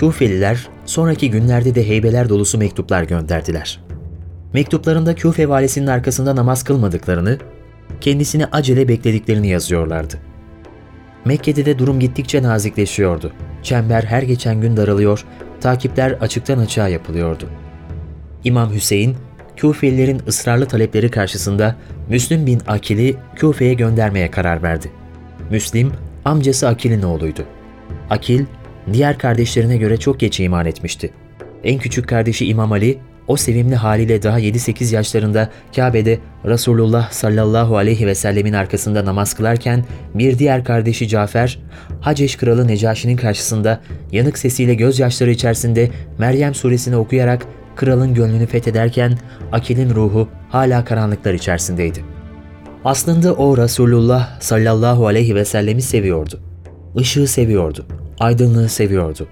Küfeliler sonraki günlerde de heybeler dolusu mektuplar gönderdiler. Mektuplarında Küfe valisinin arkasında namaz kılmadıklarını, kendisini acele beklediklerini yazıyorlardı. Mekke'de de durum gittikçe nazikleşiyordu. Çember her geçen gün daralıyor, takipler açıktan açığa yapılıyordu. İmam Hüseyin, Küfelilerin ısrarlı talepleri karşısında Müslim bin Akil'i Küfe'ye göndermeye karar verdi. Müslim, amcası Akil'in oğluydu. Akil, diğer kardeşlerine göre çok geç iman etmişti. En küçük kardeşi İmam Ali, o sevimli haliyle daha 7-8 yaşlarında Kabe'de Resulullah sallallahu aleyhi ve sellemin arkasında namaz kılarken bir diğer kardeşi Cafer, Haceş kralı Necaşi'nin karşısında yanık sesiyle gözyaşları içerisinde Meryem suresini okuyarak kralın gönlünü fethederken Akil'in ruhu hala karanlıklar içerisindeydi. Aslında o Resulullah sallallahu aleyhi ve sellemi seviyordu. Işığı seviyordu, aydınlığı seviyordu.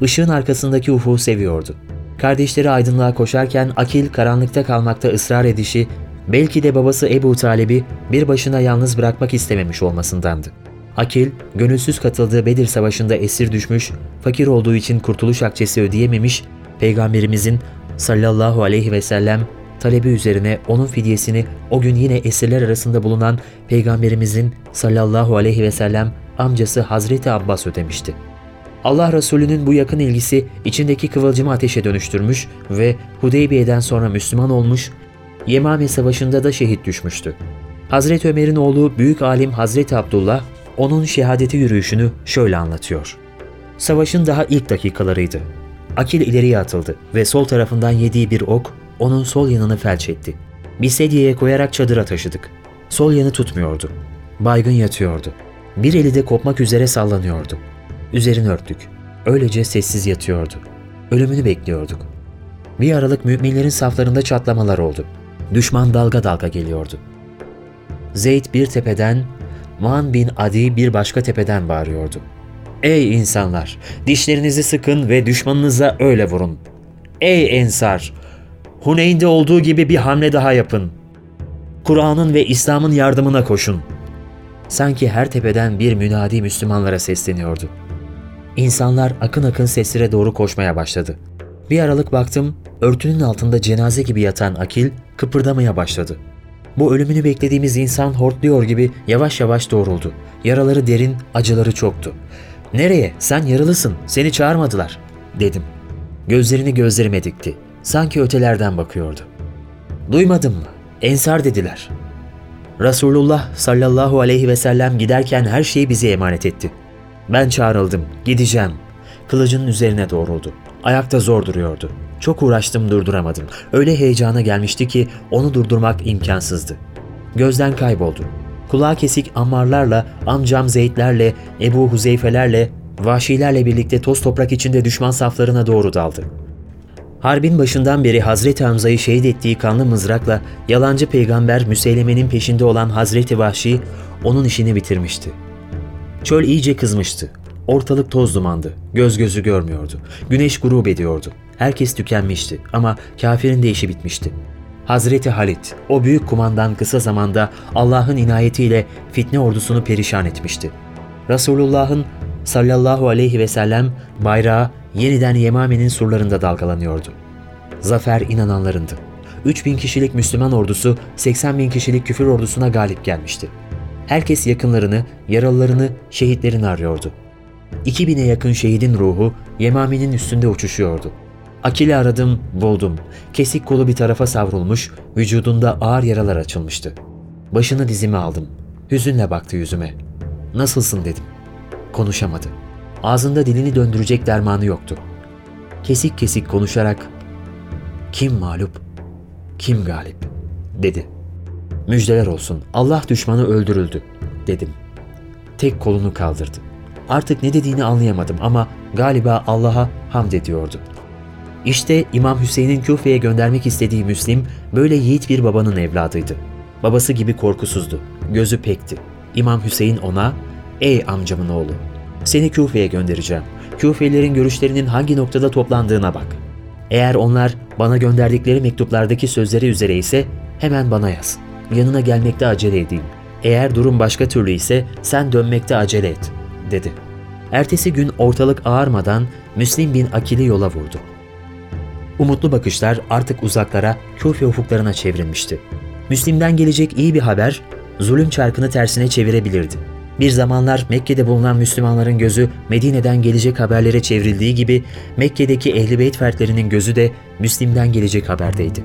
Işığın arkasındaki ufuğu seviyordu. Kardeşleri aydınlığa koşarken Akil karanlıkta kalmakta ısrar edişi, belki de babası Ebu Talib'i bir başına yalnız bırakmak istememiş olmasındandı. Akil, gönülsüz katıldığı Bedir Savaşı'nda esir düşmüş, fakir olduğu için kurtuluş akçesi ödeyememiş, Peygamberimizin sallallahu aleyhi ve sellem talebi üzerine onun fidyesini o gün yine esirler arasında bulunan Peygamberimizin sallallahu aleyhi ve sellem amcası Hazreti Abbas ödemişti. Allah Resulü'nün bu yakın ilgisi içindeki kıvılcımı ateşe dönüştürmüş ve Hudeybiye'den sonra Müslüman olmuş, Yemame Savaşı'nda da şehit düşmüştü. Hazreti Ömer'in oğlu büyük alim Hazreti Abdullah, onun şehadeti yürüyüşünü şöyle anlatıyor. Savaşın daha ilk dakikalarıydı. Akil ileriye atıldı ve sol tarafından yediği bir ok onun sol yanını felç etti. Bir sedyeye koyarak çadıra taşıdık. Sol yanı tutmuyordu. Baygın yatıyordu. Bir eli de kopmak üzere sallanıyordu. Üzerini örttük. Öylece sessiz yatıyordu. Ölümünü bekliyorduk. Bir aralık müminlerin saflarında çatlamalar oldu. Düşman dalga dalga geliyordu. Zeyd bir tepeden, Man bin Adi bir başka tepeden bağırıyordu. Ey insanlar! Dişlerinizi sıkın ve düşmanınıza öyle vurun. Ey ensar! Huneyn'de olduğu gibi bir hamle daha yapın. Kur'an'ın ve İslam'ın yardımına koşun. Sanki her tepeden bir münadi Müslümanlara sesleniyordu. İnsanlar akın akın seslere doğru koşmaya başladı. Bir aralık baktım, örtünün altında cenaze gibi yatan Akil kıpırdamaya başladı. Bu ölümünü beklediğimiz insan hortluyor gibi yavaş yavaş doğruldu. Yaraları derin, acıları çoktu. ''Nereye? Sen yaralısın, seni çağırmadılar.'' dedim. Gözlerini gözlerime dikti. Sanki ötelerden bakıyordu. ''Duymadın mı? Ensar dediler.'' Resulullah sallallahu aleyhi ve sellem giderken her şeyi bize emanet etti. Ben çağrıldım, gideceğim. Kılıcının üzerine doğruldu. Ayakta zor duruyordu. Çok uğraştım durduramadım. Öyle heyecana gelmişti ki onu durdurmak imkansızdı. Gözden kayboldu. Kulağı kesik ammarlarla, amcam Zeydlerle, Ebu Huzeyfelerle, vahşilerle birlikte toz toprak içinde düşman saflarına doğru daldı. Harbin başından beri Hazreti Hamza'yı şehit ettiği kanlı mızrakla yalancı peygamber Müseyleme'nin peşinde olan Hazreti Vahşi onun işini bitirmişti. Çöl iyice kızmıştı. Ortalık toz dumandı. Göz gözü görmüyordu. Güneş grup ediyordu. Herkes tükenmişti ama kafirin de işi bitmişti. Hazreti Halit, o büyük kumandan kısa zamanda Allah'ın inayetiyle fitne ordusunu perişan etmişti. Resulullah'ın sallallahu aleyhi ve sellem bayrağı yeniden Yemame'nin surlarında dalgalanıyordu. Zafer inananlarındı. 3000 kişilik Müslüman ordusu 80 bin kişilik küfür ordusuna galip gelmişti. Herkes yakınlarını, yaralılarını, şehitlerini arıyordu. 2000'e yakın şehidin ruhu Yemame'nin üstünde uçuşuyordu. Akil'i aradım, buldum. Kesik kolu bir tarafa savrulmuş, vücudunda ağır yaralar açılmıştı. Başını dizime aldım. Hüzünle baktı yüzüme. Nasılsın dedim. Konuşamadı. Ağzında dilini döndürecek dermanı yoktu. Kesik kesik konuşarak kim mağlup, kim galip dedi. Müjdeler olsun Allah düşmanı öldürüldü dedim. Tek kolunu kaldırdı. Artık ne dediğini anlayamadım ama galiba Allah'a hamd ediyordu. İşte İmam Hüseyin'in Küfe'ye göndermek istediği Müslim böyle yiğit bir babanın evladıydı. Babası gibi korkusuzdu, gözü pekti. İmam Hüseyin ona, ''Ey amcamın oğlu, seni Küfe'ye göndereceğim. Küfelilerin görüşlerinin hangi noktada toplandığına bak. Eğer onlar bana gönderdikleri mektuplardaki sözleri üzere ise hemen bana yaz. Yanına gelmekte acele edeyim. Eğer durum başka türlü ise sen dönmekte acele et.'' dedi. Ertesi gün ortalık ağarmadan Müslim bin Akil'i yola vurdu. Umutlu bakışlar artık uzaklara, Küfe ufuklarına çevrilmişti. Müslim'den gelecek iyi bir haber, zulüm çarkını tersine çevirebilirdi. Bir zamanlar Mekke'de bulunan Müslümanların gözü Medine'den gelecek haberlere çevrildiği gibi Mekke'deki Ehl-i Beyt fertlerinin gözü de Müslim'den gelecek haberdeydi.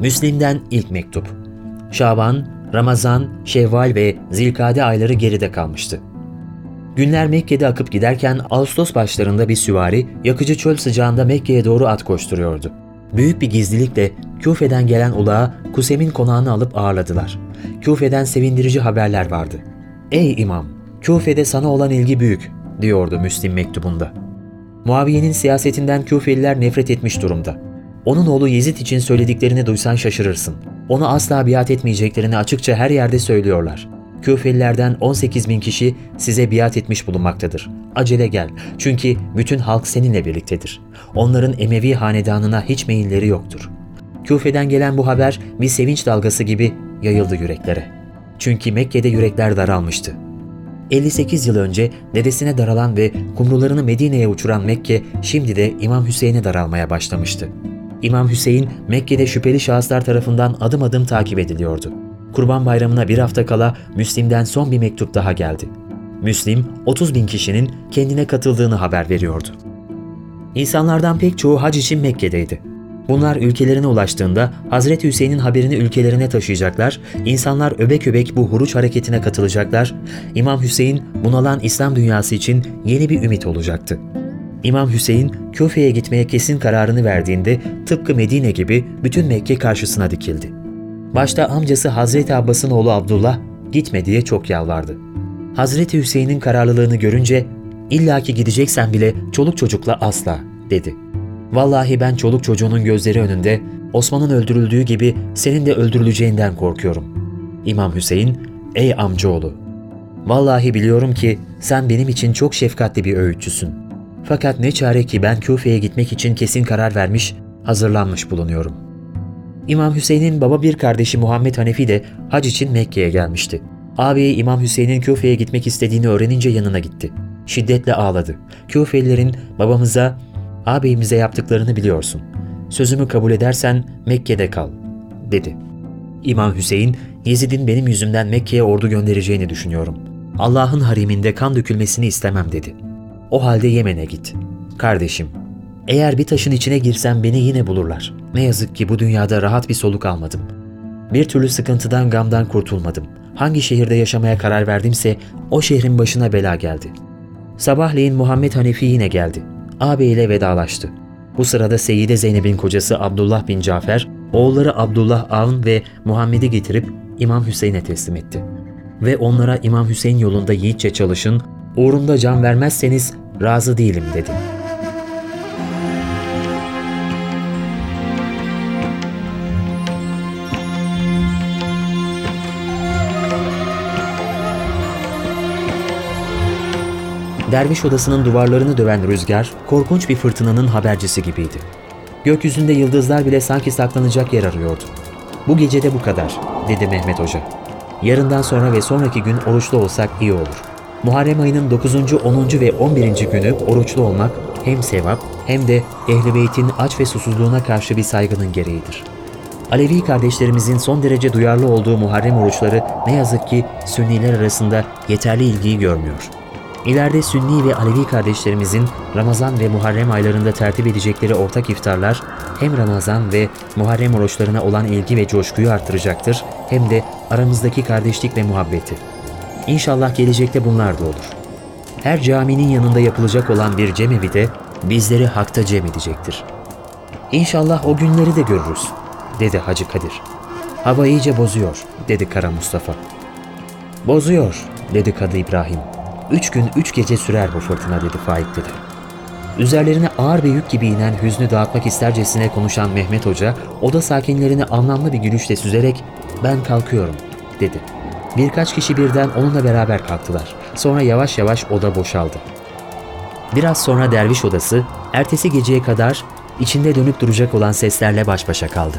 Müslim'den ilk mektup. Şaban, Ramazan, Şevval ve Zilkade ayları geride kalmıştı. Günler Mekke'de akıp giderken Ağustos başlarında bir süvari yakıcı çöl sıcağında Mekke'ye doğru at koşturuyordu. Büyük bir gizlilikle Küfe'den gelen ulağa Kusem'in konağını alıp ağırladılar. Küfe'den sevindirici haberler vardı. Ey imam, Küfe'de sana olan ilgi büyük, diyordu Müslim mektubunda. Muaviye'nin siyasetinden Küfeliler nefret etmiş durumda. Onun oğlu Yezid için söylediklerini duysan şaşırırsın. Ona asla biat etmeyeceklerini açıkça her yerde söylüyorlar. Küfelilerden 18 bin kişi size biat etmiş bulunmaktadır. Acele gel çünkü bütün halk seninle birliktedir. Onların Emevi hanedanına hiç meyilleri yoktur. Küfe'den gelen bu haber bir sevinç dalgası gibi yayıldı yüreklere. Çünkü Mekke'de yürekler daralmıştı. 58 yıl önce dedesine daralan ve kumrularını Medine'ye uçuran Mekke şimdi de İmam Hüseyin'e daralmaya başlamıştı. İmam Hüseyin Mekke'de şüpheli şahıslar tarafından adım adım takip ediliyordu. Kurban Bayramı'na bir hafta kala Müslim'den son bir mektup daha geldi. Müslim 30 bin kişinin kendine katıldığını haber veriyordu. İnsanlardan pek çoğu hac için Mekke'deydi. Bunlar ülkelerine ulaştığında Hazreti Hüseyin'in haberini ülkelerine taşıyacaklar, insanlar öbek öbek bu huruç hareketine katılacaklar, İmam Hüseyin bunalan İslam dünyası için yeni bir ümit olacaktı. İmam Hüseyin Küfe'ye gitmeye kesin kararını verdiğinde tıpkı Medine gibi bütün Mekke karşısına dikildi. Başta amcası Hazreti Abbas'ın oğlu Abdullah gitme diye çok yalvardı. Hazreti Hüseyin'in kararlılığını görünce illaki gideceksen bile çoluk çocukla asla dedi. Vallahi ben çoluk çocuğunun gözleri önünde Osman'ın öldürüldüğü gibi senin de öldürüleceğinden korkuyorum. İmam Hüseyin, ey amcaoğlu, vallahi biliyorum ki sen benim için çok şefkatli bir öğütçüsün. Fakat ne çare ki ben Küfe'ye gitmek için kesin karar vermiş, hazırlanmış bulunuyorum. İmam Hüseyin'in baba bir kardeşi Muhammed Hanefi de hac için Mekke'ye gelmişti. Ağabeyi İmam Hüseyin'in Küfe'ye gitmek istediğini öğrenince yanına gitti. Şiddetle ağladı. Küfelilerin babamıza, ağabeyimize yaptıklarını biliyorsun. Sözümü kabul edersen Mekke'de kal, dedi. İmam Hüseyin, Yezid'in benim yüzümden Mekke'ye ordu göndereceğini düşünüyorum. Allah'ın hariminde kan dökülmesini istemem dedi. O halde Yemen'e git. Kardeşim, eğer bir taşın içine girsem beni yine bulurlar. Ne yazık ki bu dünyada rahat bir soluk almadım. Bir türlü sıkıntıdan gamdan kurtulmadım. Hangi şehirde yaşamaya karar verdimse o şehrin başına bela geldi. Sabahleyin Muhammed Hanefi yine geldi. Ağabeyiyle vedalaştı. Bu sırada Seyyide Zeynep'in kocası Abdullah bin Cafer, oğulları Abdullah Avn ve Muhammed'i getirip İmam Hüseyin'e teslim etti. Ve onlara İmam Hüseyin yolunda yiğitçe çalışın, uğrunda can vermezseniz razı değilim dedi. Derviş odasının duvarlarını döven rüzgar, korkunç bir fırtınanın habercisi gibiydi. Gökyüzünde yıldızlar bile sanki saklanacak yer arıyordu. Bu gece de bu kadar, dedi Mehmet Hoca. Yarından sonra ve sonraki gün oruçlu olsak iyi olur. Muharrem ayının 9., 10. ve 11. günü oruçlu olmak hem sevap hem de Ehl-i Beyt'in aç ve susuzluğuna karşı bir saygının gereğidir. Alevi kardeşlerimizin son derece duyarlı olduğu Muharrem oruçları ne yazık ki Sünniler arasında yeterli ilgiyi görmüyor. İleride Sünni ve Alevi kardeşlerimizin Ramazan ve Muharrem aylarında tertip edecekleri ortak iftarlar hem Ramazan ve Muharrem oruçlarına olan ilgi ve coşkuyu artıracaktır hem de aramızdaki kardeşlik ve muhabbeti. İnşallah gelecekte bunlar da olur. Her caminin yanında yapılacak olan bir cemevi de bizleri hakta cem edecektir. İnşallah o günleri de görürüz, dedi Hacı Kadir. Hava iyice bozuyor, dedi Kara Mustafa. Bozuyor, dedi Kadı İbrahim. Üç gün üç gece sürer bu fırtına dedi Faik dedi. Üzerlerine ağır bir yük gibi inen hüznü dağıtmak istercesine konuşan Mehmet Hoca, oda sakinlerini anlamlı bir gülüşle süzerek ''Ben kalkıyorum'' dedi. Birkaç kişi birden onunla beraber kalktılar. Sonra yavaş yavaş oda boşaldı. Biraz sonra derviş odası ertesi geceye kadar içinde dönüp duracak olan seslerle baş başa kaldı.